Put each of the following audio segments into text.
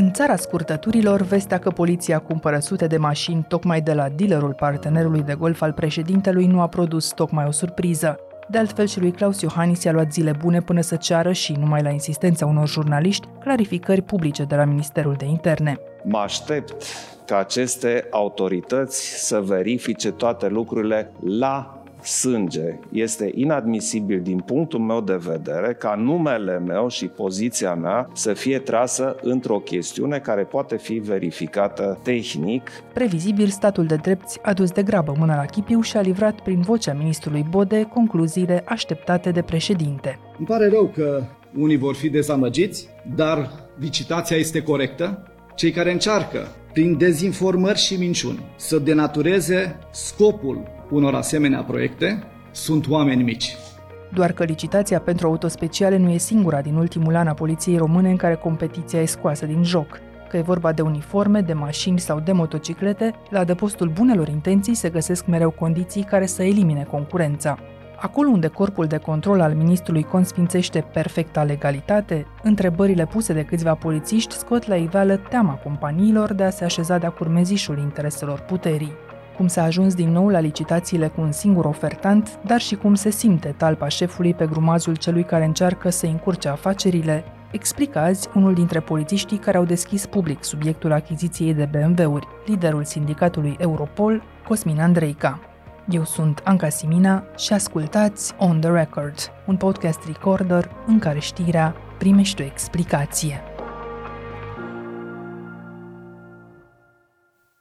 În țara scurtăturilor, vestea că poliția cumpără sute de mașini tocmai de la dealerul partenerului de golf al președintelui nu a produs tocmai o surpriză. De altfel și lui Claus Iohannis i-a luat zile bune până să ceară și, numai la insistența unor jurnaliști, clarificări publice de la Ministerul de Interne. Mă aștept ca aceste autorități să verifice toate lucrurile la sânge. Este inadmisibil din punctul meu de vedere ca numele meu și poziția mea să fie trasă într-o chestiune care poate fi verificată tehnic. Previzibil, statul de drept a dus de grabă mâna la chipiu și a livrat prin vocea ministrului Bode concluziile așteptate de președinte. Îmi pare rău că unii vor fi dezamăgiți, dar licitația este corectă. Cei care încearcă, prin dezinformări și minciuni, să denatureze scopul unor asemenea proiecte sunt oameni mici. Doar că licitația pentru autospeciale nu e singura din ultimul an a poliției române în care competiția e scoasă din joc. Că e vorba de uniforme, de mașini sau de motociclete, la adăpostul bunelor intenții se găsesc mereu condiții care să elimine concurența. Acolo unde corpul de control al ministrului consfințește perfecta legalitate, întrebările puse de câțiva polițiști scot la iveală teama companiilor de a se așeza de-a curmezișul intereselor puterii cum s-a ajuns din nou la licitațiile cu un singur ofertant, dar și cum se simte talpa șefului pe grumazul celui care încearcă să încurce afacerile, explică azi unul dintre polițiștii care au deschis public subiectul achiziției de BMW-uri, liderul sindicatului Europol, Cosmin Andreica. Eu sunt Anca Simina și ascultați On The Record, un podcast recorder în care știrea primește o explicație.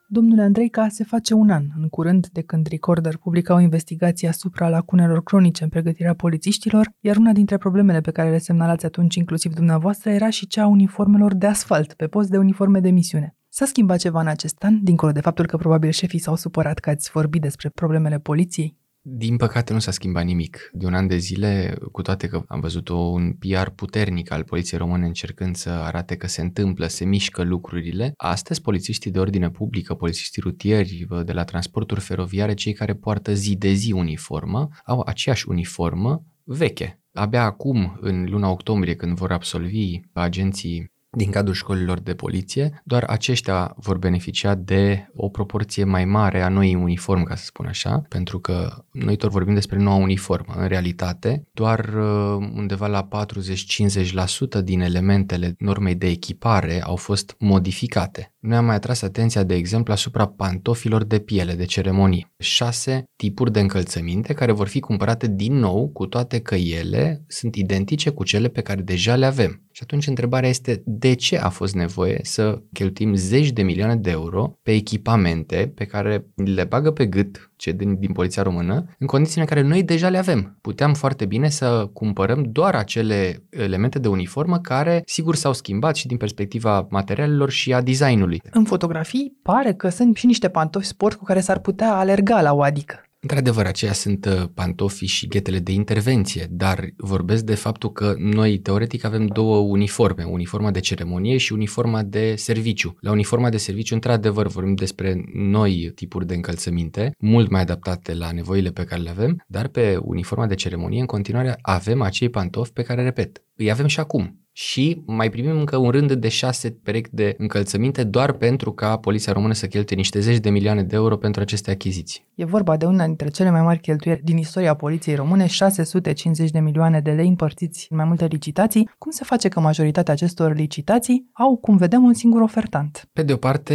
Domnule Andreica, se face un an, în curând, de când Recorder publica o investigație asupra lacunelor cronice în pregătirea polițiștilor, iar una dintre problemele pe care le semnalați atunci inclusiv dumneavoastră era și cea a uniformelor de asfalt, pe post de uniforme de misiune. S-a schimbat ceva în acest an, dincolo de faptul că probabil șefii s-au supărat că ați vorbit despre problemele poliției? Din păcate nu s-a schimbat nimic. De un an de zile, cu toate că am văzut un PR puternic al poliției române încercând să arate că se întâmplă, se mișcă lucrurile, astăzi polițiștii de ordine publică, polițiștii rutieri, de la transporturi feroviare, cei care poartă zi de zi uniformă, au aceeași uniformă veche. Abia acum, în luna octombrie, când vor absolvi agenții din cadrul școlilor de poliție, doar aceștia vor beneficia de o proporție mai mare a noii uniform, ca să spun așa, pentru că noi tot vorbim despre noua uniformă. În realitate, doar uh, undeva la 40-50% din elementele normei de echipare au fost modificate. Noi am mai atras atenția, de exemplu, asupra pantofilor de piele de ceremonie. Șase tipuri de încălțăminte care vor fi cumpărate din nou, cu toate că ele sunt identice cu cele pe care deja le avem. Și atunci întrebarea este de ce a fost nevoie să cheltuim zeci de milioane de euro pe echipamente pe care le bagă pe gât ce din, din poliția română, în condițiile în care noi deja le avem. Puteam foarte bine să cumpărăm doar acele elemente de uniformă care, sigur, s-au schimbat și din perspectiva materialelor și a designului. În fotografii pare că sunt și niște pantofi sport cu care s-ar putea alerga la o adică. Într-adevăr, aceia sunt uh, pantofii și ghetele de intervenție, dar vorbesc de faptul că noi, teoretic, avem două uniforme, uniforma de ceremonie și uniforma de serviciu. La uniforma de serviciu, într-adevăr, vorbim despre noi tipuri de încălțăminte, mult mai adaptate la nevoile pe care le avem, dar pe uniforma de ceremonie, în continuare, avem acei pantofi pe care, repet, îi avem și acum și mai primim încă un rând de șase perechi de încălțăminte doar pentru ca Poliția Română să cheltuie niște zeci de milioane de euro pentru aceste achiziții. E vorba de una dintre cele mai mari cheltuieli din istoria Poliției Române, 650 de milioane de lei împărțiți în mai multe licitații. Cum se face că majoritatea acestor licitații au, cum vedem, un singur ofertant? Pe de o parte,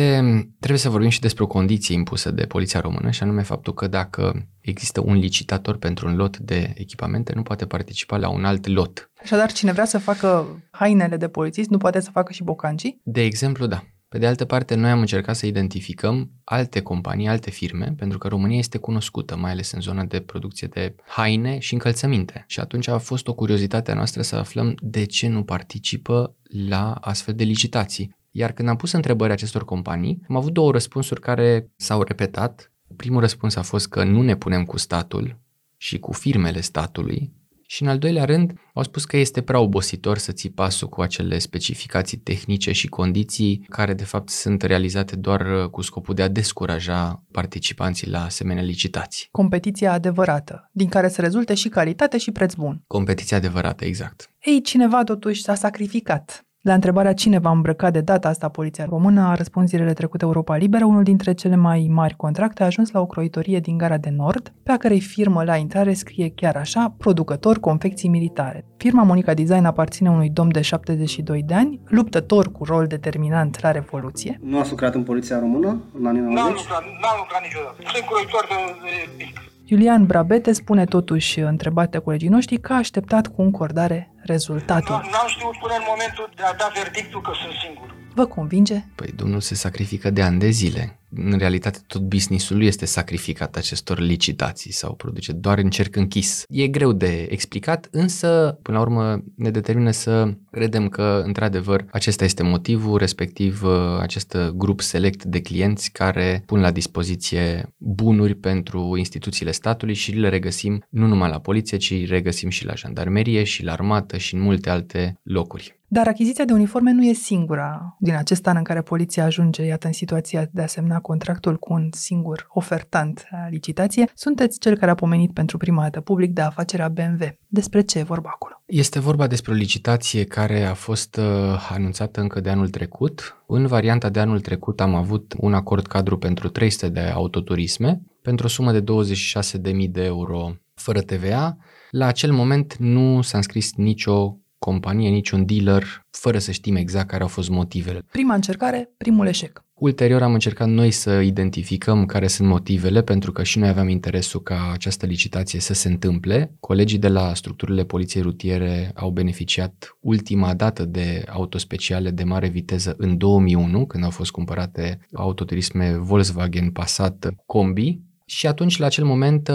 trebuie să vorbim și despre o condiție impusă de Poliția Română, și anume faptul că dacă există un licitator pentru un lot de echipamente, nu poate participa la un alt lot. Așadar, cine vrea să facă hainele de polițist, nu poate să facă și bocancii? De exemplu, da. Pe de altă parte, noi am încercat să identificăm alte companii, alte firme, pentru că România este cunoscută, mai ales în zona de producție de haine și încălțăminte. Și atunci a fost o curiozitate a noastră să aflăm de ce nu participă la astfel de licitații. Iar când am pus întrebări acestor companii, am avut două răspunsuri care s-au repetat Primul răspuns a fost că nu ne punem cu statul și cu firmele statului și în al doilea rând au spus că este prea obositor să ții pasul cu acele specificații tehnice și condiții care de fapt sunt realizate doar uh, cu scopul de a descuraja participanții la asemenea licitații. Competiția adevărată, din care se rezulte și calitate și preț bun. Competiția adevărată, exact. Ei, cineva totuși s-a sacrificat La întrebarea cine va îmbrăca de data asta poliția română, a răspuns zilele trecute Europa Liberă, unul dintre cele mai mari contracte a ajuns la o croitorie din Gara de Nord, pe a cărei firmă la intrare scrie chiar așa, producător confecții militare. Firma Monica Design aparține unui domn de 72 de ani, luptător cu rol determinant la Revoluție. Nu ați lucrat în poliția română în anii 90? N-am lucrat, n-am lucrat niciodată. Sunt croitor de, de pic. Iulian Brabete spune totuși, întrebat de colegii noștri, că a așteptat cu încordare rezultatul. N-am știut până în momentul de a da verdictul că sunt singur. Vă convinge? Păi domnul se sacrifică de ani de zile. În realitate tot businessul lui este sacrificat acestor licitații sau produce doar în cerc închis. E greu de explicat, însă până la urmă ne determină să credem că într-adevăr acesta este motivul, respectiv acest grup select de clienți care pun la dispoziție bunuri pentru instituțiile statului și le regăsim nu numai la poliție, ci regăsim și la jandarmerie și la armată și în multe alte locuri. Dar achiziția de uniforme nu e singura din acest an în care poliția ajunge, iată, în situația de a semna contractul cu un singur ofertant la licitație. Sunteți cel care a pomenit pentru prima dată public de afacerea BMW. Despre ce e vorba acolo? Este vorba despre o licitație care a fost uh, anunțată încă de anul trecut. În varianta de anul trecut am avut un acord cadru pentru 300 de autoturisme pentru o sumă de 26.000 de euro fără TVA. La acel moment nu s-a înscris nicio companie, niciun dealer, fără să știm exact care au fost motivele. Prima încercare, primul eșec. Ulterior am încercat noi să identificăm care sunt motivele, pentru că și noi aveam interesul ca această licitație să se întâmple. Colegii de la structurile poliției rutiere au beneficiat ultima dată de autospeciale de mare viteză în 2001, când au fost cumpărate autoturisme Volkswagen Passat Combi. Și atunci, la acel moment,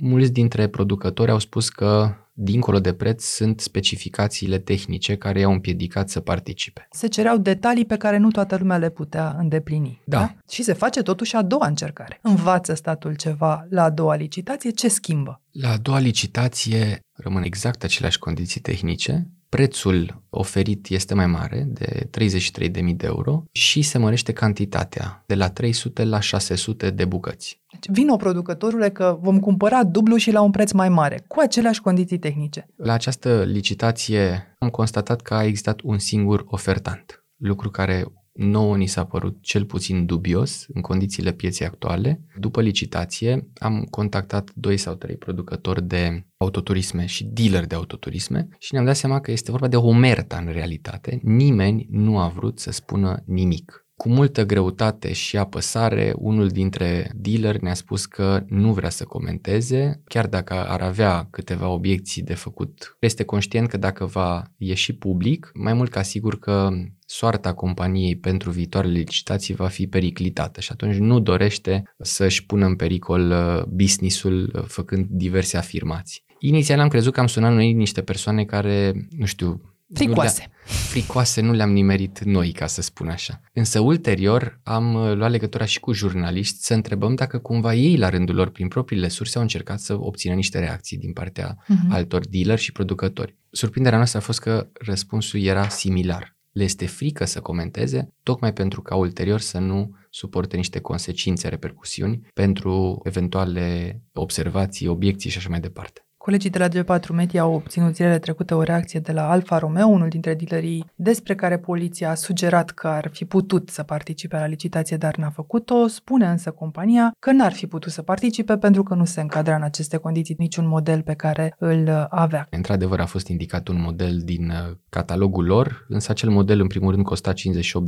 mulți dintre producători au spus că dincolo de preț, sunt specificațiile tehnice care i-au împiedicat să participe. Se cereau detalii pe care nu toată lumea le putea îndeplini. Da. da? Și se face totuși a doua încercare. Învață statul ceva la a doua licitație, ce schimbă? La a doua licitație rămân exact aceleași condiții tehnice, prețul oferit este mai mare, de 33.000 de euro, și se mărește cantitatea, de la 300 la 600 de bucăți. Deci vino producătorule că vom cumpăra dublu și la un preț mai mare, cu aceleași condiții tehnice. La această licitație am constatat că a existat un singur ofertant, lucru care nouă ni s-a părut cel puțin dubios în condițiile pieței actuale. După licitație am contactat doi sau trei producători de autoturisme și dealer de autoturisme și ne-am dat seama că este vorba de omerta în realitate. Nimeni nu a vrut să spună nimic. Cu multă greutate și apăsare, unul dintre dealer ne-a spus că nu vrea să comenteze, chiar dacă ar avea câteva obiecții de făcut. Este conștient că dacă va ieși public, mai mult ca sigur că soarta companiei pentru viitoarele licitații va fi periclitată și atunci nu dorește să-și pună în pericol uh, businessul uh, făcând diverse afirmații. Inițial am crezut că am sunat noi niște persoane care, nu știu, Fricoase. Nu fricoase nu le-am nimerit noi, ca să spun așa. Însă ulterior am uh, luat legătura și cu jurnaliști să întrebăm dacă cumva ei la rândul lor, prin propriile surse, au încercat să obțină niște reacții din partea uh-huh. altor dealeri și producători. Surprinderea noastră a fost că răspunsul era similar. Le este frică să comenteze, tocmai pentru ca ulterior să nu suporte niște consecințe, repercusiuni pentru eventuale observații, obiecții și așa mai departe. Colegii de la G4 Media au obținut zilele trecute o reacție de la Alfa Romeo, unul dintre dealerii despre care poliția a sugerat că ar fi putut să participe la licitație, dar n-a făcut-o. Spune însă compania că n-ar fi putut să participe pentru că nu se încadra în aceste condiții niciun model pe care îl avea. Într-adevăr a fost indicat un model din uh, catalogul lor, însă acel model în primul rând costa 58.000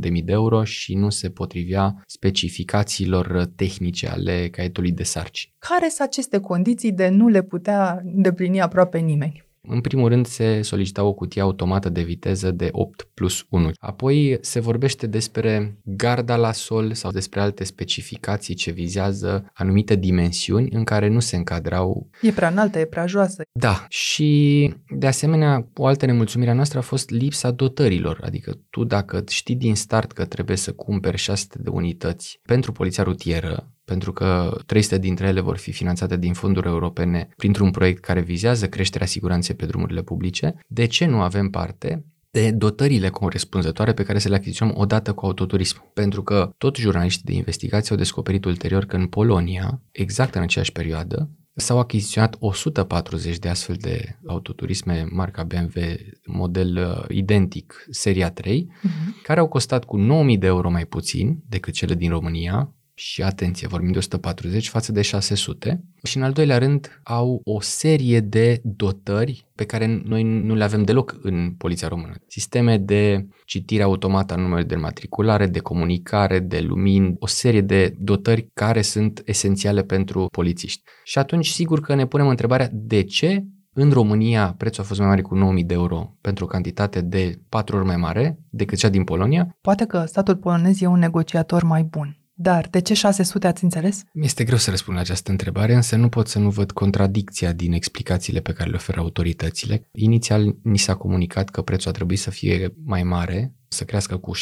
de euro și nu se potrivea specificațiilor tehnice ale caietului de sarci. Care sunt aceste condiții de nu le putea îndeplini aproape nimeni. În primul rând se solicita o cutie automată de viteză de 8 plus 1. Apoi se vorbește despre garda la sol sau despre alte specificații ce vizează anumite dimensiuni în care nu se încadrau. E prea înaltă, e prea joasă. Da, și de asemenea o altă nemulțumire a noastră a fost lipsa dotărilor, adică tu dacă știi din start că trebuie să cumperi 600 de unități pentru poliția rutieră, pentru că 300 dintre ele vor fi finanțate din fonduri europene printr-un proiect care vizează creșterea siguranței pe drumurile publice, de ce nu avem parte de dotările corespunzătoare pe care să le achiziționăm odată cu autoturism. Pentru că tot jurnaliștii de investigație au descoperit ulterior că în Polonia, exact în aceeași perioadă, S-au achiziționat 140 de astfel de autoturisme marca BMW, model uh, identic, seria 3, uh-huh. Mhm. care au costat cu 9000 de euro mai puțin decât cele din România, și atenție, vorbim de 140 față de 600 și în al doilea rând au o serie de dotări pe care noi nu le avem deloc în Poliția Română. Sisteme de citire automată a numelui de matriculare, de comunicare, de lumini, o serie de dotări care sunt esențiale pentru polițiști. Și atunci sigur că ne punem întrebarea de ce în România prețul a fost mai mare cu 9.000 de euro pentru o cantitate de 4 ori mai mare decât cea din Polonia. Poate că statul polonez e un negociator mai bun. Dar de ce 600 ați înțeles? Mi-este greu să răspund la această întrebare, însă nu pot să nu văd contradicția din explicațiile pe care le oferă autoritățile. Inițial ni s-a comunicat că prețul a trebuit să fie mai mare, să crească cu 6.000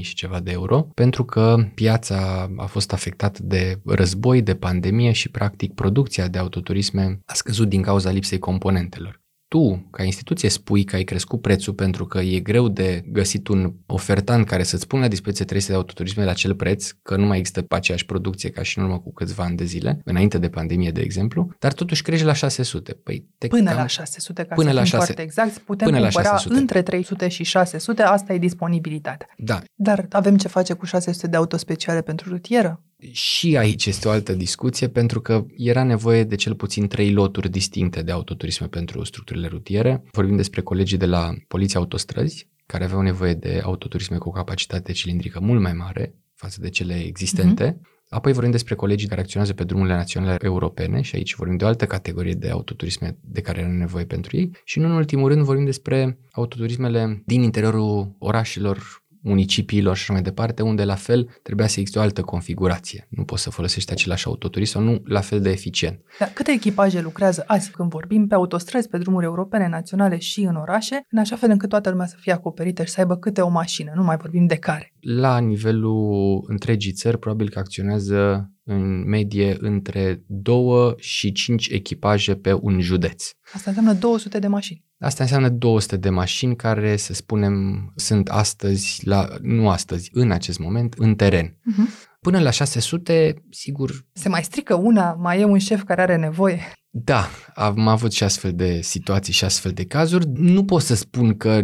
și ceva de euro, pentru că piața a fost afectată de război, de pandemie și practic producția de autoturisme a scăzut din cauza lipsei componentelor tu, ca instituție, spui că ai crescut prețul pentru că e greu de găsit un ofertant care să-ți pună la dispoziție 300 de autoturisme la acel preț, că nu mai există aceeași producție ca și în urmă cu câțiva ani de zile, înainte de pandemie, de exemplu, dar totuși crește la 600. Păi te până cam... la 600, ca până să la 6... foarte exact, putem până cumpăra la 600. între 300 și 600, asta e disponibilitatea. Da. Dar avem ce face cu 600 de auto speciale pentru rutieră? Și aici este o altă discuție pentru că era nevoie de cel puțin trei loturi distincte de autoturisme pentru structurile rutiere. Vorbim despre colegii de la Poliția Autostrăzi, care aveau nevoie de autoturisme cu o capacitate cilindrică mult mai mare față de cele existente. Mm-hmm. Apoi vorbim despre colegii care acționează pe drumurile naționale europene și aici vorbim de o altă categorie de autoturisme de care are nevoie pentru ei. Și nu în ultimul rând vorbim despre autoturismele din interiorul orașelor municipiilor și așa mai departe, unde la fel trebuia să existe o altă configurație. Nu poți să folosești același autoturism sau nu la fel de eficient. Dar câte echipaje lucrează azi când vorbim pe autostrăzi, pe drumuri europene, naționale și în orașe, în așa fel încât toată lumea să fie acoperită și să aibă câte o mașină, nu mai vorbim de care? La nivelul întregii țări, probabil că acționează în medie între 2 și 5 echipaje pe un județ. Asta înseamnă 200 de mașini. Asta înseamnă 200 de mașini care, să spunem, sunt astăzi, la, nu astăzi, în acest moment, în teren. Uh-huh. Până la 600, sigur... Se mai strică una, mai e un șef care are nevoie. Da, am avut și astfel de situații și astfel de cazuri. Nu pot să spun că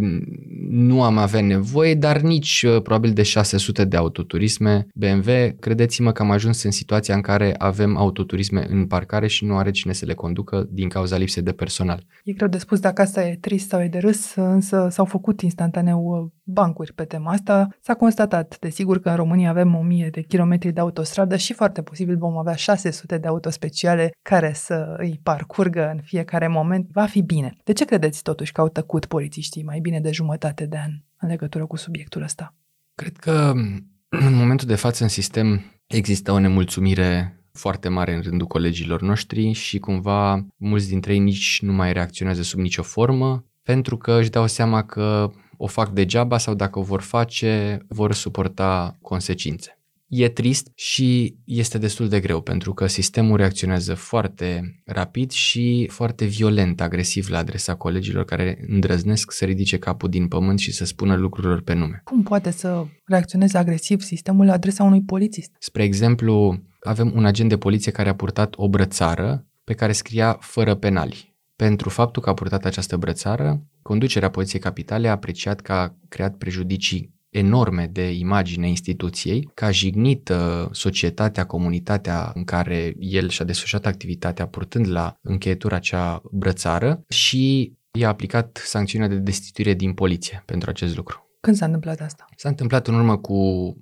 nu am avea nevoie, dar nici uh, probabil de 600 de autoturisme BMW. Credeți-mă că am ajuns în situația în care avem autoturisme în parcare și nu are cine să le conducă din cauza lipsei de personal. E greu de spus dacă asta e trist sau e de râs, însă s-au făcut instantaneu uh, bancuri pe tema asta. S-a constatat, desigur, că în România avem 1000 de kilometri de autostradă și foarte posibil vom avea 600 de autospeciale care să îi parcurgă în fiecare moment. Va fi bine. De ce credeți totuși că au tăcut polițiștii mai bine de jumătate de an în legătură cu subiectul ăsta? Cred că în momentul de față în sistem există o nemulțumire foarte mare în rândul colegilor noștri și cumva mulți dintre ei nici nu mai reacționează sub nicio formă pentru că își dau seama că o fac degeaba sau dacă o vor face, vor suporta consecințe. E trist și este destul de greu pentru că sistemul reacționează foarte rapid și foarte violent, agresiv la adresa colegilor care îndrăznesc să ridice capul din pământ și să spună lucrurilor pe nume. Cum poate să reacționeze agresiv sistemul la adresa unui polițist? Spre exemplu, avem un agent de poliție care a purtat o brățară pe care scria fără penali. Pentru faptul că a purtat această brățară, conducerea Poliției Capitale a apreciat că a creat prejudicii enorme de imagine instituției, că a jignit uh, societatea, comunitatea în care el și-a desfășurat activitatea purtând la încheietura acea brățară și i-a aplicat sancțiunea de destituire din poliție pentru acest lucru. Când s-a întâmplat asta? S-a întâmplat în urmă cu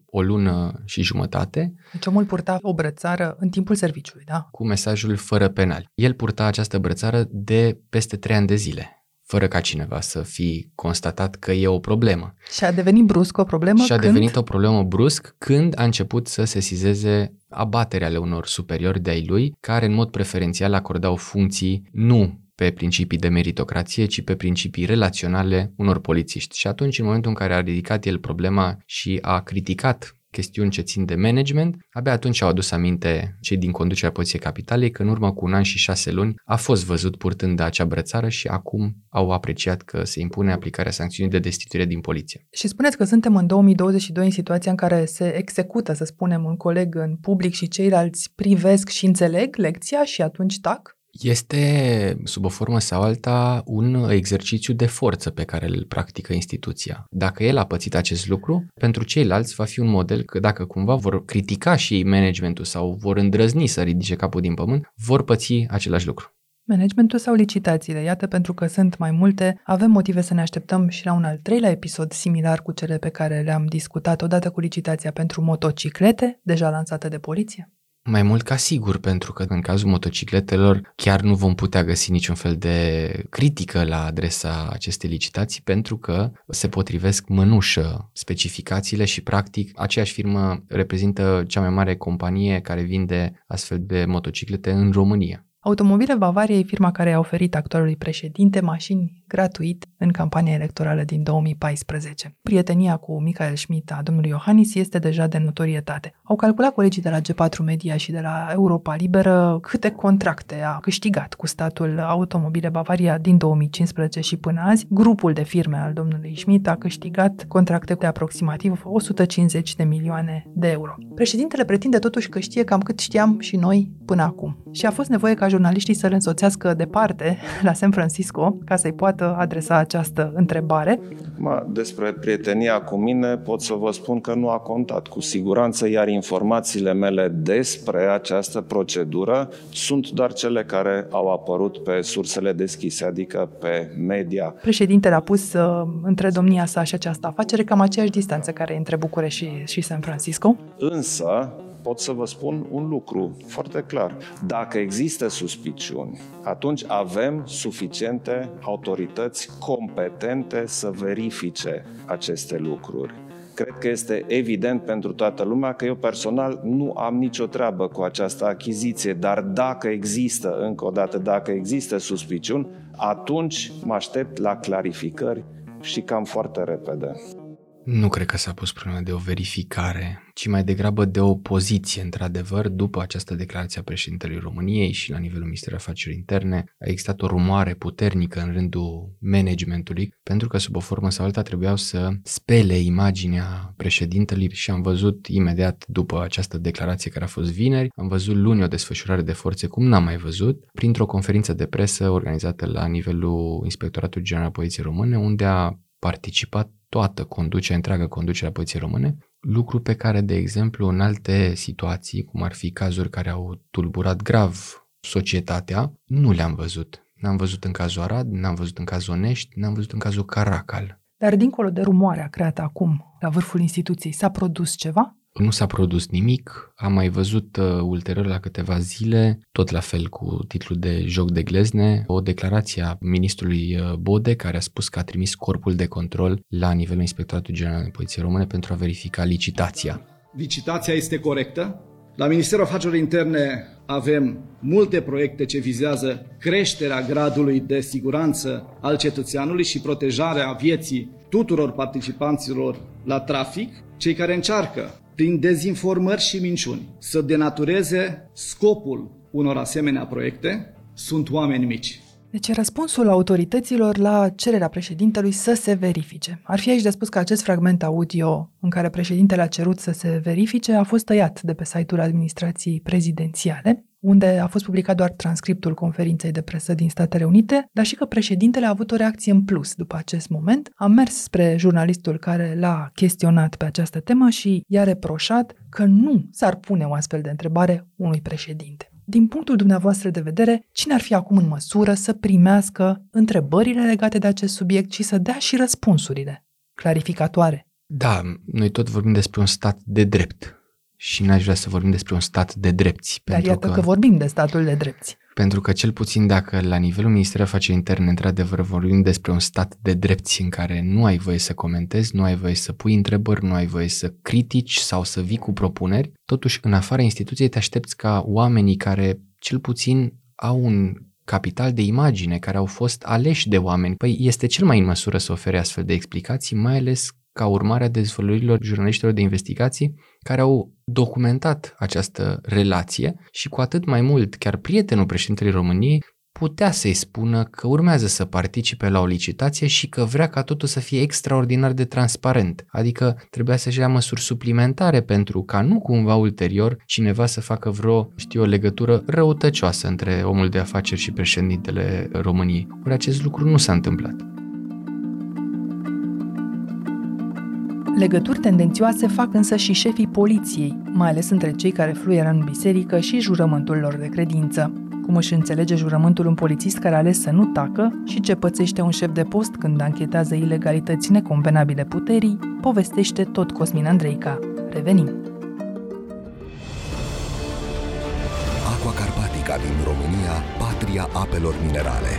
o lună și jumătate. Deci omul purta o brățară în timpul serviciului, da? Cu mesajul fără penal. El purta această brățară de peste trei ani de zile fără ca cineva să fi constatat că e o problemă. Și a devenit brusc o problemă Și a când... devenit o problemă brusc când a început să se sizeze abaterea ale unor superiori de-ai lui, care în mod preferențial acordau funcții nu pe principii de meritocrație, ci pe principii relaționale unor polițiști. Și atunci, în momentul în care a ridicat el problema și a criticat chestiuni ce țin de management, abia atunci au adus aminte cei din conducerea Poliției Capitalei că în urmă cu un an și șase luni a fost văzut purtând acea brățară și acum au apreciat că se impune aplicarea sancțiunii de destituire din poliție. Și spuneți că suntem în 2022 în situația în care se execută, să spunem, un coleg în public și ceilalți privesc și înțeleg lecția și atunci tac? Este, sub o formă sau alta, un exercițiu de forță pe care îl practică instituția. Dacă el a pățit acest lucru, pentru ceilalți va fi un model că dacă cumva vor critica și managementul sau vor îndrăzni să ridice capul din pământ, vor păți același lucru. Managementul sau licitațiile? Iată, pentru că sunt mai multe, avem motive să ne așteptăm și la un al treilea episod similar cu cele pe care le-am discutat odată cu licitația pentru motociclete, deja lansată de poliție. Mai mult ca sigur, pentru că în cazul motocicletelor chiar nu vom putea găsi niciun fel de critică la adresa acestei licitații pentru că se potrivesc mănușă specificațiile și practic aceeași firmă reprezintă cea mai mare companie care vinde astfel de motociclete în România. Automobile Bavaria e firma care a oferit actualului președinte mașini gratuit în campania electorală din 2014. Prietenia cu Michael Schmidt a domnului Iohannis este deja de notorietate. Au calculat colegii de la G4 Media și de la Europa Liberă câte contracte a câștigat cu statul Automobile Bavaria din 2015 și până azi. Grupul de firme al domnului Schmidt a câștigat contracte de aproximativ 150 de milioane de euro. Președintele pretinde totuși că știe cam cât știam și noi până acum. Și a fost nevoie ca jurnaliștii să-l însoțească departe la San Francisco ca să-i poată adresa această întrebare. Ma, despre prietenia cu mine pot să vă spun că nu a contat cu siguranță, iar informațiile mele despre această procedură sunt doar cele care au apărut pe sursele deschise, adică pe media. Președintele a pus uh, între domnia sa și această afacere cam aceeași distanță care e între București și, și San Francisco. Însă, pot să vă spun un lucru foarte clar. Dacă există suspiciuni, atunci avem suficiente autorități competente să verifice aceste lucruri. Cred că este evident pentru toată lumea că eu personal nu am nicio treabă cu această achiziție, dar dacă există, încă o dată, dacă există suspiciuni, atunci mă aștept la clarificări și cam foarte repede. Nu cred că s-a pus problema de o verificare, ci mai degrabă de o poziție, într-adevăr, după această declarație a președintelui României și la nivelul Ministerului Afacerilor Interne, a existat o rumoare puternică în rândul managementului, pentru că sub o formă sau alta trebuiau să spele imaginea președintelui și am văzut imediat după această declarație care a fost vineri, am văzut luni o desfășurare de forțe cum n-am mai văzut, printr-o conferință de presă organizată la nivelul Inspectoratului General Poliției Române, unde a participat toată conducerea, întreaga conducere a poliției române, lucru pe care, de exemplu, în alte situații, cum ar fi cazuri care au tulburat grav societatea, nu le-am văzut. N-am văzut în cazul Arad, n-am văzut în cazul Onești, n-am văzut în cazul Caracal. Dar dincolo de rumoarea creată acum la vârful instituției, s-a produs ceva? Nu s-a produs nimic, am mai văzut uh, ulterior la câteva zile, tot la fel cu titlul de joc de glezne, o declarație a ministrului uh, Bode care a spus că a trimis corpul de control la nivelul Inspectoratului General de Poliție Române pentru a verifica licitația. Licitația este corectă? La Ministerul Afacerilor Interne avem multe proiecte ce vizează creșterea gradului de siguranță al cetățeanului și protejarea vieții tuturor participanților la trafic, cei care încearcă prin dezinformări și minciuni, să denatureze scopul unor asemenea proiecte, sunt oameni mici. Deci răspunsul autorităților la cererea președintelui să se verifice. Ar fi aici de spus că acest fragment audio în care președintele a cerut să se verifice a fost tăiat de pe site-ul administrației prezidențiale unde a fost publicat doar transcriptul conferinței de presă din Statele Unite, dar și că președintele a avut o reacție în plus după acest moment. A mers spre jurnalistul care l-a chestionat pe această temă și i-a reproșat că nu s-ar pune o astfel de întrebare unui președinte. Din punctul dumneavoastră de vedere, cine ar fi acum în măsură să primească întrebările legate de acest subiect și să dea și răspunsurile clarificatoare? Da, noi tot vorbim despre un stat de drept și n-aș vrea să vorbim despre un stat de drepți. Dar pentru iată că, că vorbim de statul de drepți. Pentru că cel puțin dacă la nivelul Ministerului Afacerilor Interne într-adevăr vorbim despre un stat de drepți în care nu ai voie să comentezi, nu ai voie să pui întrebări, nu ai voie să critici sau să vii cu propuneri, totuși în afara instituției te aștepți ca oamenii care cel puțin au un capital de imagine, care au fost aleși de oameni, păi este cel mai în măsură să ofere astfel de explicații, mai ales ca urmare a dezvăluirilor jurnaliștilor de investigații care au documentat această relație și cu atât mai mult chiar prietenul președintelui României putea să-i spună că urmează să participe la o licitație și că vrea ca totul să fie extraordinar de transparent. Adică trebuia să-și ia măsuri suplimentare pentru ca nu cumva ulterior cineva să facă vreo, știu, o legătură răutăcioasă între omul de afaceri și președintele României. Ori acest lucru nu s-a întâmplat. Legături tendențioase fac însă și șefii poliției, mai ales între cei care fluieră în biserică și jurământul lor de credință. Cum își înțelege jurământul un polițist care a ales să nu tacă și ce pățește un șef de post când anchetează ilegalități neconvenabile puterii, povestește tot Cosmin Andreica. Revenim! Aqua Carpatica din România, patria apelor minerale.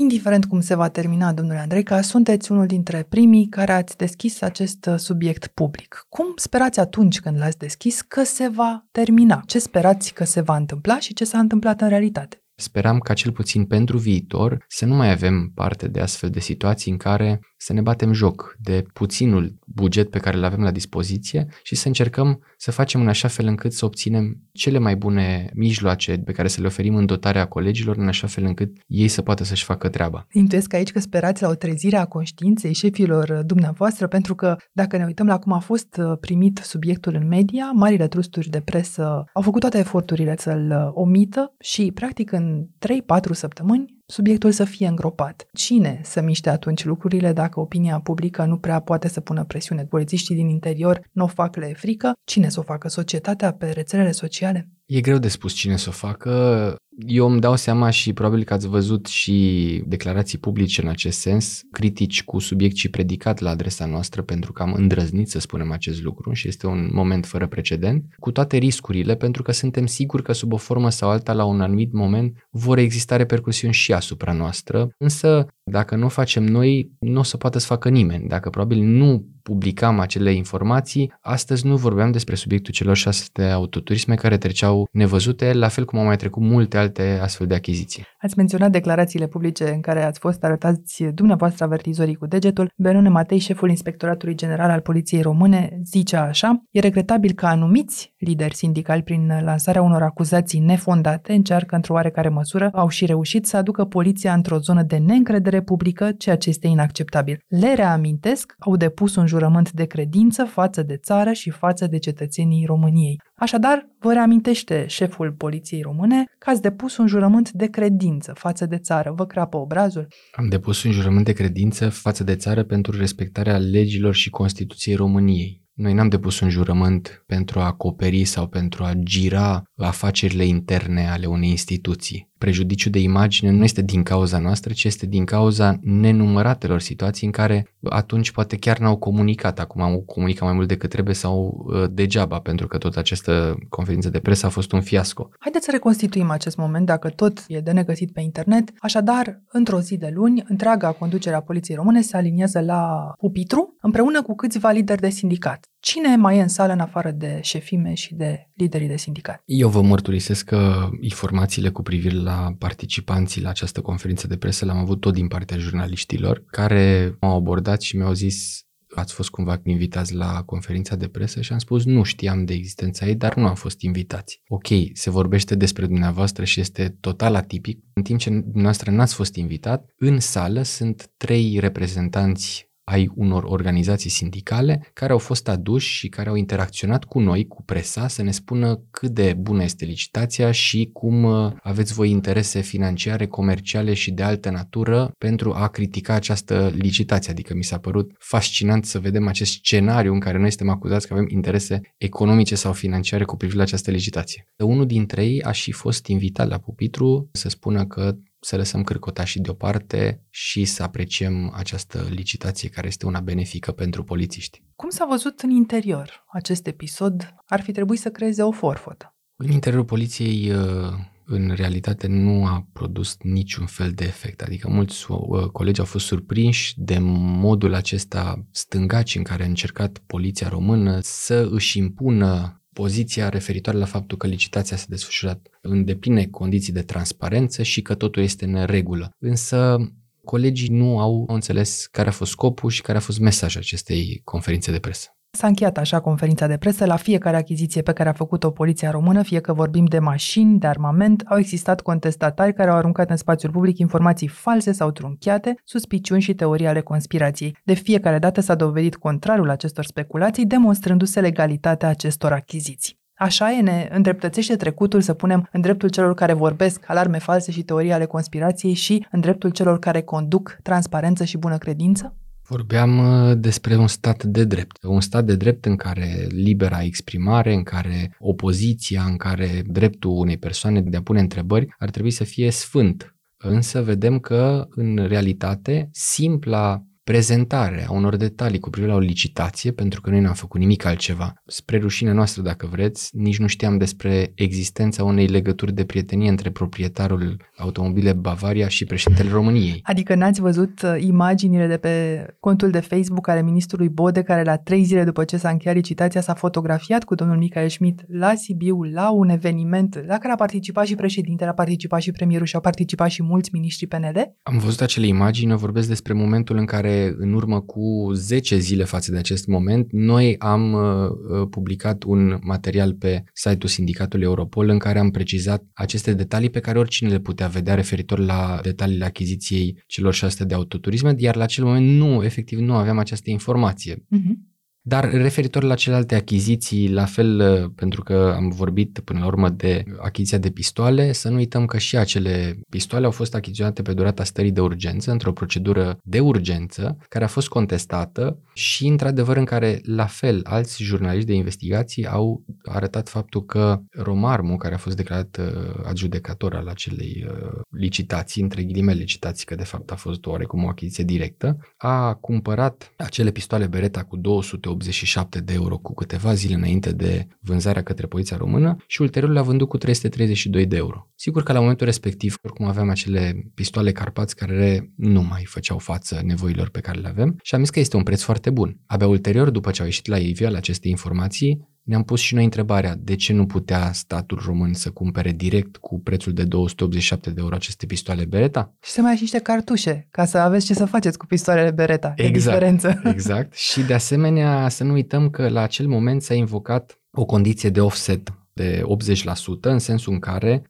Indiferent cum se va termina, domnule Andreica, sunteți unul dintre primii care ați deschis acest uh, subiect public. Cum sperați atunci când l-ați deschis că se va termina? Ce sperați că se va întâmpla și ce s-a întâmplat în realitate? Speram ca cel puțin pentru viitor să nu mai avem parte de astfel de situații în care să ne batem joc de puținul buget pe care îl avem la dispoziție și să încercăm să facem în așa fel încât să obținem cele mai bune mijloace pe care să le oferim în dotarea colegilor, în așa fel încât ei să poată să-și facă treaba. Intuiesc aici că sperați la o trezire a conștiinței șefilor dumneavoastră, pentru că dacă ne uităm la cum a fost uh, primit subiectul în media, marile trusturi de presă au făcut toate eforturile să-l uh, omită și, practic, în 3-4 săptămâni, subiectul să fie îngropat. Cine să miște atunci lucrurile dacă opinia publică nu prea poate să pună presiune? Polițiștii din interior nu o fac le frică? Cine să o facă? Societatea pe rețelele sociale? E greu de spus cine să o facă. Eu îmi dau seama și probabil că ați văzut și declarații publice în acest sens, critici cu subiect și predicat la adresa noastră pentru că am îndrăznit să spunem acest lucru și este un moment fără precedent, cu toate riscurile, pentru că suntem siguri că sub o formă sau alta la un anumit moment vor exista repercusiuni și asupra noastră, însă dacă nu o facem noi, nu o să poată să facă nimeni. Dacă probabil nu publicam acele informații, astăzi nu vorbeam despre subiectul celor șase de autoturisme care treceau nevăzute, la fel cum au mai trecut multe alte astfel de achiziții. Ați menționat declarațiile publice în care ați fost arătați dumneavoastră avertizorii cu degetul. Benone Matei, șeful Inspectoratului General al Poliției Române, zice așa, e regretabil că anumiți lideri sindicali prin lansarea unor acuzații nefondate încearcă într-o oarecare măsură, au și reușit să aducă poliția într-o zonă de neîncredere publică, ceea ce este inacceptabil. Le reamintesc, au depus un jurământ de credință față de țară și față de cetățenii României. Așadar, vă reamintește șeful poliției române că ați depus un jurământ de credință față de țară. Vă crapă obrazul? Am depus un jurământ de credință față de țară pentru respectarea legilor și Constituției României. Noi n-am depus un jurământ pentru a acoperi sau pentru a gira afacerile interne ale unei instituții prejudiciu de imagine nu este din cauza noastră, ci este din cauza nenumăratelor situații în care atunci poate chiar n-au comunicat, acum au comunicat mai mult decât trebuie sau uh, degeaba, pentru că tot această conferință de presă a fost un fiasco. Haideți să reconstituim acest moment, dacă tot e de negăsit pe internet. Așadar, într-o zi de luni, întreaga conducere a Poliției Române se aliniază la pupitru, împreună cu câțiva lideri de sindicat. Cine mai e în sală în afară de șefime și de liderii de sindicat? Eu vă mărturisesc că informațiile cu privire la participanții la această conferință de presă le-am avut tot din partea jurnaliștilor care m-au abordat și mi-au zis ați fost cumva invitați la conferința de presă și am spus nu știam de existența ei, dar nu am fost invitați. Ok, se vorbește despre dumneavoastră și este total atipic. În timp ce dumneavoastră n-ați fost invitat, în sală sunt trei reprezentanți ai unor organizații sindicale care au fost aduși și care au interacționat cu noi, cu presa, să ne spună cât de bună este licitația și cum uh, aveți voi interese financiare, comerciale și de altă natură pentru a critica această licitație. Adică mi s-a părut fascinant să vedem acest scenariu în care noi suntem acuzați că avem interese economice sau financiare cu privire la această licitație. Unul dintre ei a și fost invitat la pupitru să spună că să lăsăm cârcotașii deoparte și să apreciem această licitație care este una benefică pentru polițiști. Cum s-a văzut în interior acest episod? Ar fi trebuit să creeze o forfotă. În interiorul poliției, uh, în realitate, nu a produs niciun fel de efect. Adică mulți uh, colegi au fost surprinși de modul acesta stângaci în care a încercat poliția română să își impună poziția referitoare la faptul că licitația s-a desfășurat în depline condiții de transparență și că totul este în regulă. Însă colegii nu au înțeles care a fost scopul și care a fost mesajul acestei conferințe de presă. S-a încheiat așa conferința de presă. La fiecare achiziție pe care a făcut-o poliția română, fie că vorbim de mașini, de armament, au existat contestatari care au aruncat în spațiul public informații false sau trunchiate, suspiciuni și teorii ale conspirației. De fiecare dată s-a dovedit contrarul acestor speculații, demonstrându-se legalitatea acestor achiziții. Așa e, ne îndreptățește trecutul să punem în dreptul celor care vorbesc alarme false și teorii ale conspirației și în dreptul celor care conduc transparență și bună credință? Vorbeam uh, despre un stat de drept. Un stat de drept în care libera exprimare, în care opoziția, în care dreptul unei persoane de a pune întrebări ar trebui să fie sfânt. Însă vedem că, în realitate, simpla prezentare a unor detalii cu privire la o licitație, pentru că noi n-am făcut nimic altceva. Spre rușine noastră, dacă vreți, nici nu știam despre existența unei legături de prietenie între proprietarul automobile Bavaria și președintele României. Adică n-ați văzut uh, imaginile de pe contul de Facebook ale ministrului Bode, care la trei zile după ce s-a încheiat licitația s-a fotografiat cu domnul Michael Schmidt la Sibiu, la un eveniment la care a participat și președintele, a participat și premierul și au participat și mulți miniștri PNL? Am văzut acele imagini, eu vorbesc despre momentul în care în urmă cu 10 zile față de acest moment, noi am uh, uh, publicat un material pe site-ul Sindicatului Europol în care am precizat aceste detalii pe care oricine le putea vedea referitor la detaliile achiziției celor 600 de autoturisme, iar la acel moment nu, efectiv nu aveam această informație. Uh-huh. Dar referitor la celelalte achiziții, la fel, uh, pentru că am vorbit până la urmă de achiziția de pistoale, să nu uităm că și acele pistoale au fost achiziționate pe durata stării de urgență, într-o procedură de urgență, care a fost contestată și, într-adevăr, în care, la fel, alți jurnaliști de investigații au arătat faptul că Romarmu, care a fost declarat uh, adjudecator al acelei uh, licitații, între ghilimele licitații, că de fapt a fost oarecum o achiziție directă, a cumpărat acele pistoale Beretta cu 200 387 de euro cu câteva zile înainte de vânzarea către poliția română și ulterior le-a vândut cu 332 de euro. Sigur că la momentul respectiv, oricum aveam acele pistoale Carpați care nu mai făceau față nevoilor pe care le avem și am zis că este un preț foarte bun. Abia ulterior, după ce au ieșit la iveală aceste informații, ne-am pus și noi întrebarea de ce nu putea statul român să cumpere direct cu prețul de 287 de euro aceste pistoale Beretta? Și să mai și niște cartușe, ca să aveți ce să faceți cu pistoalele Beretta. Exact, diferență. exact. Și de asemenea să nu uităm că la acel moment s-a invocat o condiție de offset de 80%, în sensul în care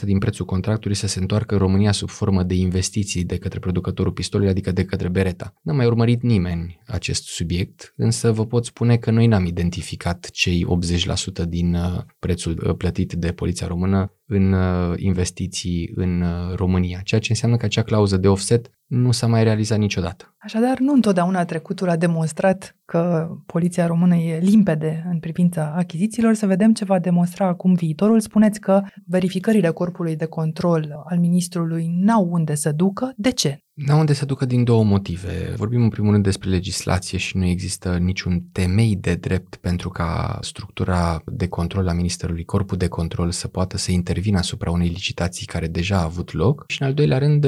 80% din prețul contractului să se întoarcă în România sub formă de investiții de către producătorul pistolului, adică de către Beretta. N-a mai urmărit nimeni acest subiect, însă vă pot spune că noi n-am identificat cei 80% din uh, prețul uh, plătit de Poliția Română în uh, investiții în România, ceea ce înseamnă că acea clauză de offset nu s-a mai realizat niciodată. Așadar, nu întotdeauna trecutul a demonstrat că poliția română e limpede în privința achizițiilor. Să vedem ce va demonstra acum viitorul. Spuneți că verificările corpului de control al ministrului n-au unde să ducă. De ce? N-au unde să ducă din două motive. Vorbim în primul rând despre legislație și nu există niciun temei de drept pentru ca structura de control a Ministerului, corpul de control, să poată să intervină asupra unei licitații care deja a avut loc. Și în al doilea rând,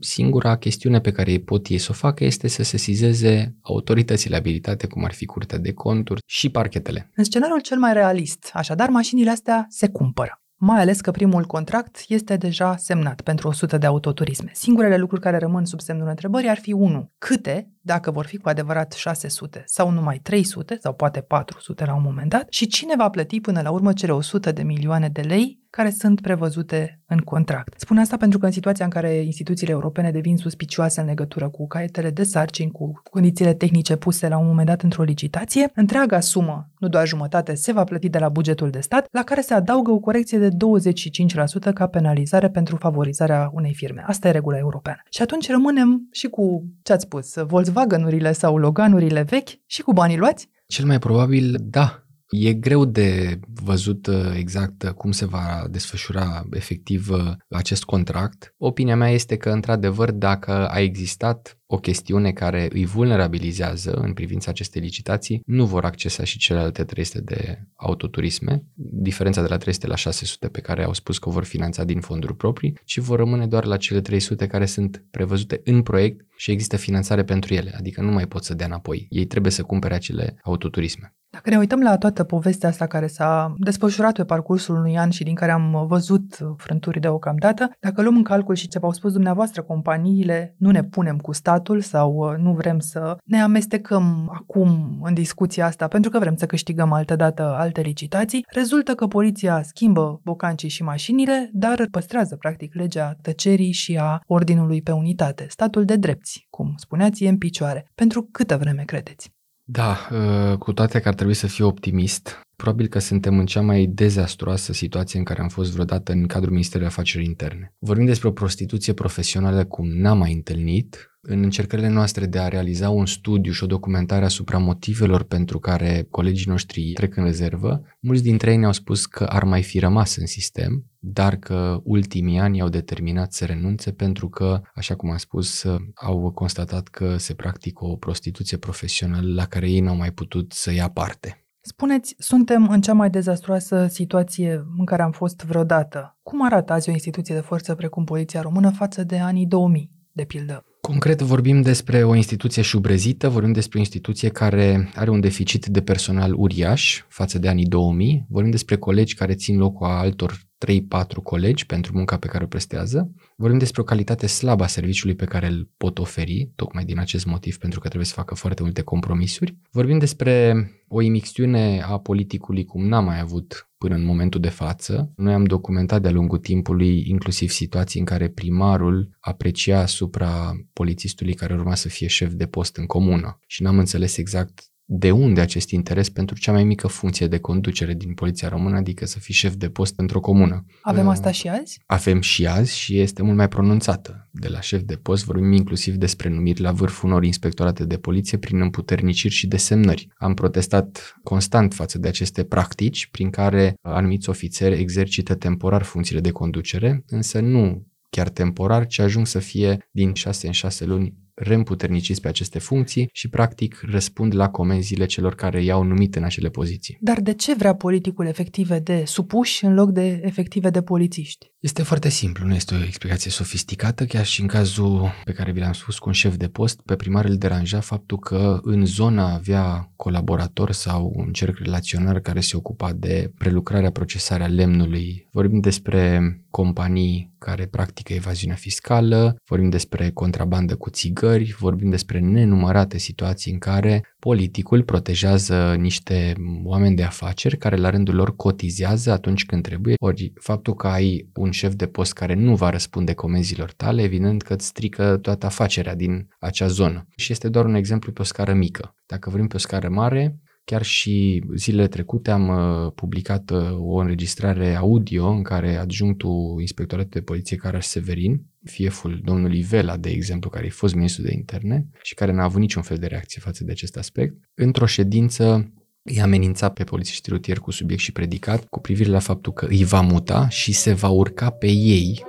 singura chestiune pe care pot ei să o facă este să sesizeze autoritățile abilitate, cum ar fi Curtea de Conturi și parchetele. În scenariul cel mai realist, așadar, mașinile astea se cumpără mai ales că primul contract este deja semnat pentru 100 de autoturisme. Singurele lucruri care rămân sub semnul întrebării ar fi 1. Câte, dacă vor fi cu adevărat 600 sau numai 300 sau poate 400 la un moment dat și cine va plăti până la urmă cele 100 de milioane de lei care sunt prevăzute în contract. Spun asta pentru că în situația în care instituțiile europene devin suspicioase în legătură cu caietele de sarcini, cu condițiile tehnice puse la un moment dat într-o licitație, întreaga sumă, nu doar jumătate, se va plăti de la bugetul de stat, la care se adaugă o corecție de 25% ca penalizare pentru favorizarea unei firme. Asta e regula europeană. Și atunci rămânem și cu ce ați spus, Volkswagen-urile sau Loganurile vechi și cu banii luați? Cel mai probabil, da, E greu de văzut uh, exact uh, cum se va desfășura efectiv uh, acest contract. Opinia mea este că, într-adevăr, dacă a existat o chestiune care îi vulnerabilizează în privința acestei licitații, nu vor accesa și celelalte 300 de autoturisme, diferența de la 300 la 600 pe care au spus că o vor finanța din fonduri proprii, ci vor rămâne doar la cele 300 care sunt prevăzute în proiect și există finanțare pentru ele, adică nu mai pot să dea înapoi. Ei trebuie să cumpere acele autoturisme. Dacă ne uităm la toată povestea asta care s-a desfășurat pe parcursul unui an și din care am văzut frânturi deocamdată, dacă luăm în calcul și ce v-au spus dumneavoastră, companiile, nu ne punem cu statul sau uh, nu vrem să ne amestecăm acum în discuția asta pentru că vrem să câștigăm altă dată alte licitații, rezultă că poliția schimbă bocancii și mașinile, dar păstrează practic legea tăcerii și a ordinului pe unitate. Statul de drepți, cum spuneați, e în picioare. Pentru câtă vreme credeți? Da, uh, cu toate că ar trebui să fiu optimist, probabil că suntem în cea mai dezastruoasă situație în care am fost vreodată în cadrul Ministerului Afacerilor Interne. Vorbim despre o prostituție profesională cum n-am mai întâlnit, în încercările noastre de a realiza un studiu și o documentare asupra motivelor pentru care colegii noștri trec în rezervă, mulți dintre ei ne-au spus că ar mai fi rămas în sistem, dar că ultimii ani au determinat să renunțe pentru că, așa cum am spus, au constatat că se practică o prostituție profesională la care ei n-au mai putut să ia parte. Spuneți, suntem în cea mai dezastruoasă situație în care am fost vreodată. Cum arată azi o instituție de forță precum Poliția Română față de anii 2000, de pildă? Concret vorbim despre o instituție șubrezită, vorbim despre o instituție care are un deficit de personal uriaș față de anii 2000, vorbim despre colegi care țin locul a altor 3-4 colegi pentru munca pe care o prestează. Vorbim despre o calitate slabă a serviciului pe care îl pot oferi, tocmai din acest motiv, pentru că trebuie să facă foarte multe compromisuri. Vorbim despre o imixtiune a politicului cum n-am mai avut până în momentul de față. Noi am documentat de-a lungul timpului inclusiv situații în care primarul aprecia asupra polițistului care urma să fie șef de post în comună și n-am înțeles exact de unde acest interes pentru cea mai mică funcție de conducere din Poliția Română, adică să fii șef de post într-o comună. Avem uh, asta și azi? Avem și azi și este mult mai pronunțată. De la șef de post vorbim inclusiv despre numiri la vârful unor inspectorate de poliție prin împuterniciri și desemnări. Am protestat constant față de aceste practici prin care anumiți ofițeri exercită temporar funcțiile de conducere, însă nu chiar temporar, ci ajung să fie din 6 în 6 luni reîmputerniciți pe aceste funcții și practic răspund la comenzile celor care i-au numit în acele poziții. Dar de ce vrea politicul efective de supuși în loc de efective de polițiști? Este foarte simplu, nu este o explicație sofisticată, chiar și în cazul pe care vi l-am spus cu un șef de post, pe primar îl deranja faptul că în zona avea colaborator sau un cerc relaționar care se ocupa de prelucrarea, procesarea lemnului. Vorbim despre companii care practică evaziunea fiscală, vorbim despre contrabandă cu țigări, vorbim despre nenumărate situații în care politicul protejează niște oameni de afaceri care la rândul lor cotizează atunci când trebuie. Ori faptul că ai un șef de post care nu va răspunde comenzilor tale, evident că îți strică toată afacerea din acea zonă. Și este doar un exemplu pe o scară mică. Dacă vrem pe o scară mare, Chiar și zilele trecute am uh, publicat uh, o înregistrare audio în care adjunctul inspectoratului de poliție Caraș Severin, fieful domnului Vela, de exemplu, care a fost ministru de interne și care n-a avut niciun fel de reacție față de acest aspect, într-o ședință îi amenința pe polițiștii rutieri cu subiect și predicat cu privire la faptul că îi va muta și se va urca pe ei.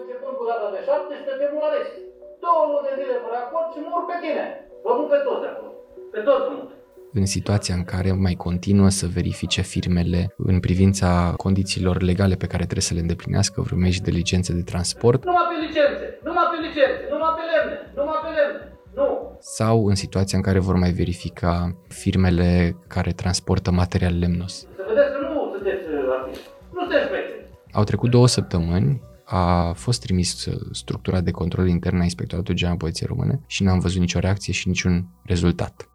Două luni de zile fără acord și mor pe tine. Vă pe toți de acolo. Pe toți mult în situația în care mai continuă să verifice firmele în privința condițiilor legale pe care trebuie să le îndeplinească, vreo și de licențe de transport. Numai pe licențe, numai pe licențe, numai pe lemne, numai pe lemne. Nu. Sau în situația în care vor mai verifica firmele care transportă material lemnos. Să vedeți că nu sunteți uh, artiști, nu sunteți Au trecut două săptămâni a fost trimis uh, structura de control intern a Inspectoratului General Poliției Române și n-am văzut nicio reacție și niciun rezultat.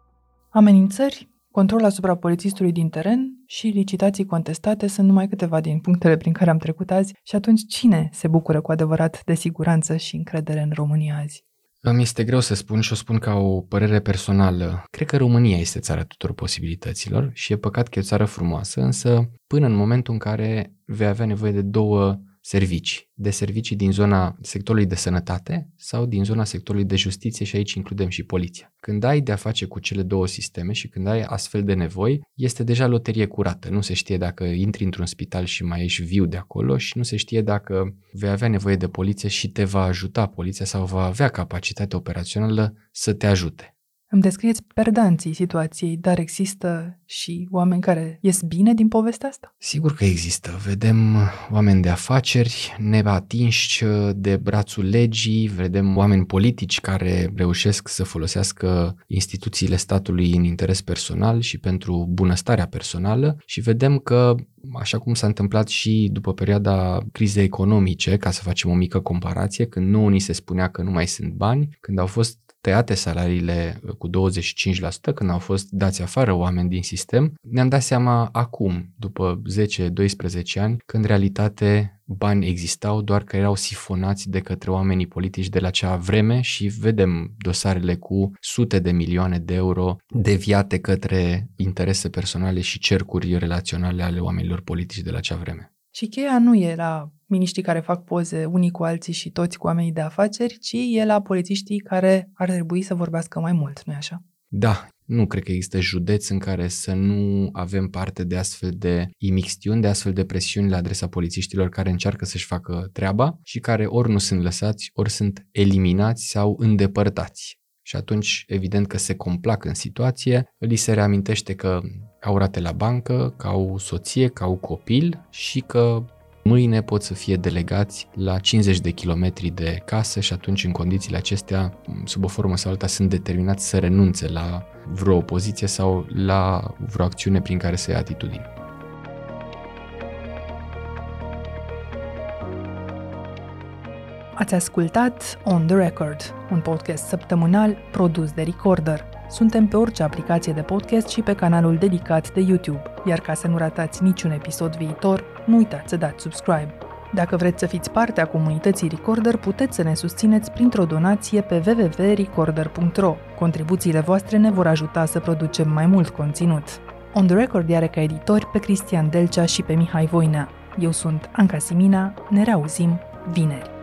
Amenințări, control asupra polițistului din teren și licitații contestate sunt numai câteva din punctele prin care am trecut azi și atunci cine se bucură cu adevărat de siguranță și încredere în România azi? Îmi este greu să spun și o spun ca o părere personală. Cred că România este țara tuturor posibilităților și e păcat că e o țară frumoasă, însă până în momentul în care vei avea nevoie de două servicii, de servicii din zona sectorului de sănătate sau din zona sectorului de justiție și aici includem și poliția. Când ai de-a face cu cele două sisteme și când ai astfel de nevoi, este deja loterie curată. Nu se știe dacă intri într-un spital și mai ești viu de acolo și nu se știe dacă vei avea nevoie de poliție și te va ajuta poliția sau va avea capacitate operațională să te ajute. Îmi descrieți perdanții situației, dar există și oameni care ies bine din povestea asta? Sigur că există. Vedem oameni de afaceri neatinși de brațul legii, vedem oameni politici care reușesc să folosească instituțiile statului în interes personal și pentru bunăstarea personală și vedem că așa cum s-a întâmplat și după perioada crizei economice, ca să facem o mică comparație, când nouă ni se spunea că nu mai sunt bani, când au fost tăiate salariile cu 25% când au fost dați afară oameni din sistem, ne-am dat seama acum, după 10-12 ani, că în realitate bani existau, doar că erau sifonați de către oamenii politici de la acea vreme și vedem dosarele cu sute de milioane de euro deviate către interese personale și cercuri relaționale ale oamenilor politici de la acea vreme. Și cheia nu e la miniștrii care fac poze unii cu alții și toți cu oamenii de afaceri, ci e la polițiștii care ar trebui să vorbească mai mult, nu-i așa? Da, nu cred că există județ în care să nu avem parte de astfel de imixtiuni, de astfel de presiuni la adresa polițiștilor care încearcă să-și facă treaba și care ori nu sunt lăsați, ori sunt eliminați sau îndepărtați. Și atunci, evident că se complac în situație, li se reamintește că au rate la bancă, că au soție, că au copil și că mâine pot să fie delegați la 50 de kilometri de casă și atunci în condițiile acestea, sub o formă sau alta, sunt determinați să renunțe la vreo opoziție sau la vreo acțiune prin care să ia atitudine. Ați ascultat On The Record, un podcast săptămânal produs de Recorder. Suntem pe orice aplicație de podcast și pe canalul dedicat de YouTube, iar ca să nu ratați niciun episod viitor, nu uitați să dați subscribe. Dacă vreți să fiți parte a comunității Recorder, puteți să ne susțineți printr-o donație pe www.recorder.ro. Contribuțiile voastre ne vor ajuta să producem mai mult conținut. On The Record are ca editori pe Cristian Delcea și pe Mihai Voinea. Eu sunt Anca Simina, ne reauzim vineri.